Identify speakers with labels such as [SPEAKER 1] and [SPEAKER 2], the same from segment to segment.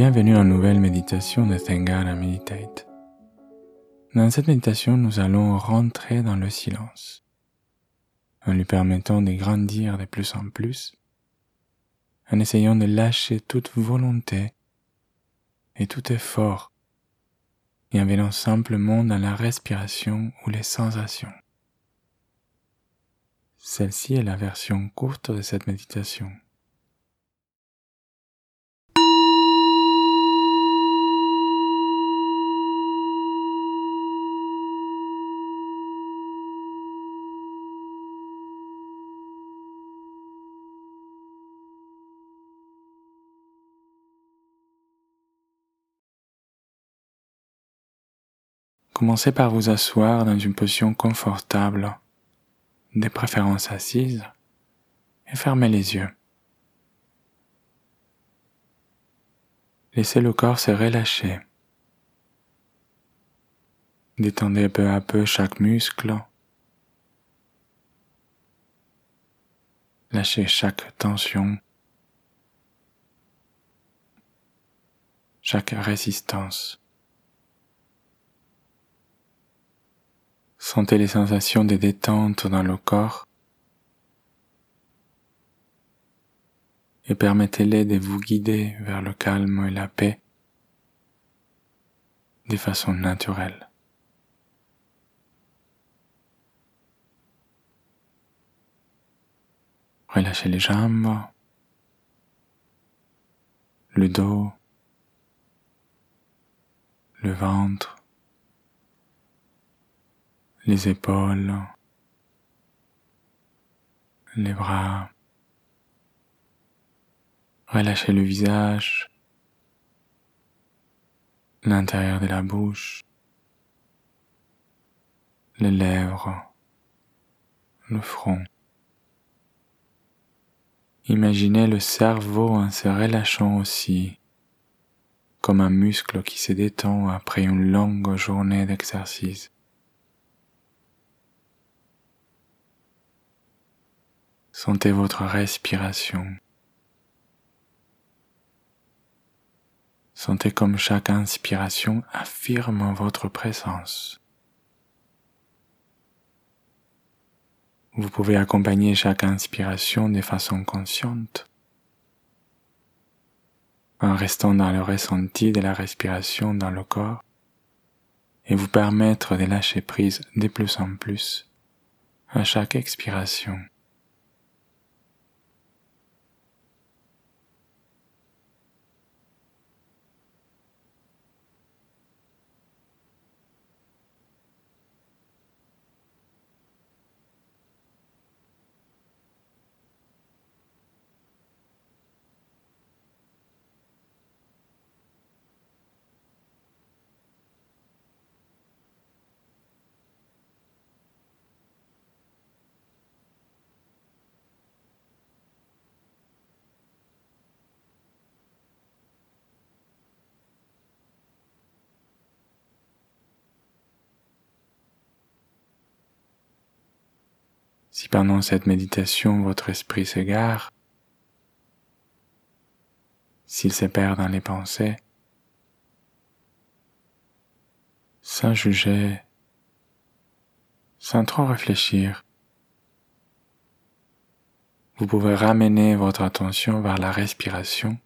[SPEAKER 1] Bienvenue en nouvelle méditation de Thangara Meditate. Dans cette méditation, nous allons rentrer dans le silence, en lui permettant de grandir de plus en plus, en essayant de lâcher toute volonté et tout effort, et en venant simplement dans la respiration ou les sensations. Celle-ci est la version courte de cette méditation. Commencez par vous asseoir dans une position confortable, de préférence assise, et fermez les yeux. Laissez le corps se relâcher. Détendez peu à peu chaque muscle. Lâchez chaque tension, chaque résistance. Sentez les sensations de détente dans le corps et permettez-les de vous guider vers le calme et la paix de façon naturelle. Relâchez les jambes, le dos, le ventre, les épaules, les bras. Relâchez le visage, l'intérieur de la bouche, les lèvres, le front. Imaginez le cerveau en se relâchant aussi, comme un muscle qui se détend après une longue journée d'exercice. Sentez votre respiration. Sentez comme chaque inspiration affirme votre présence. Vous pouvez accompagner chaque inspiration de façon consciente en restant dans le ressenti de la respiration dans le corps et vous permettre de lâcher prise de plus en plus à chaque expiration. Si pendant cette méditation votre esprit s'égare, s'il se perd dans les pensées, sans juger, sans trop réfléchir, vous pouvez ramener votre attention vers la respiration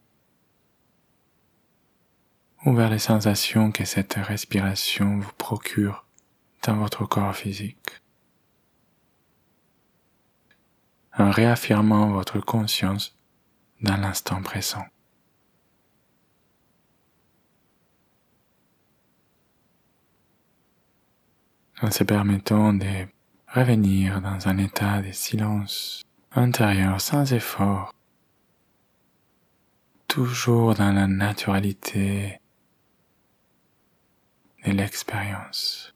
[SPEAKER 1] ou vers les sensations que cette respiration vous procure dans votre corps physique. En réaffirmant votre conscience dans l'instant présent. En se permettant de revenir dans un état de silence intérieur sans effort, toujours dans la naturalité de l'expérience.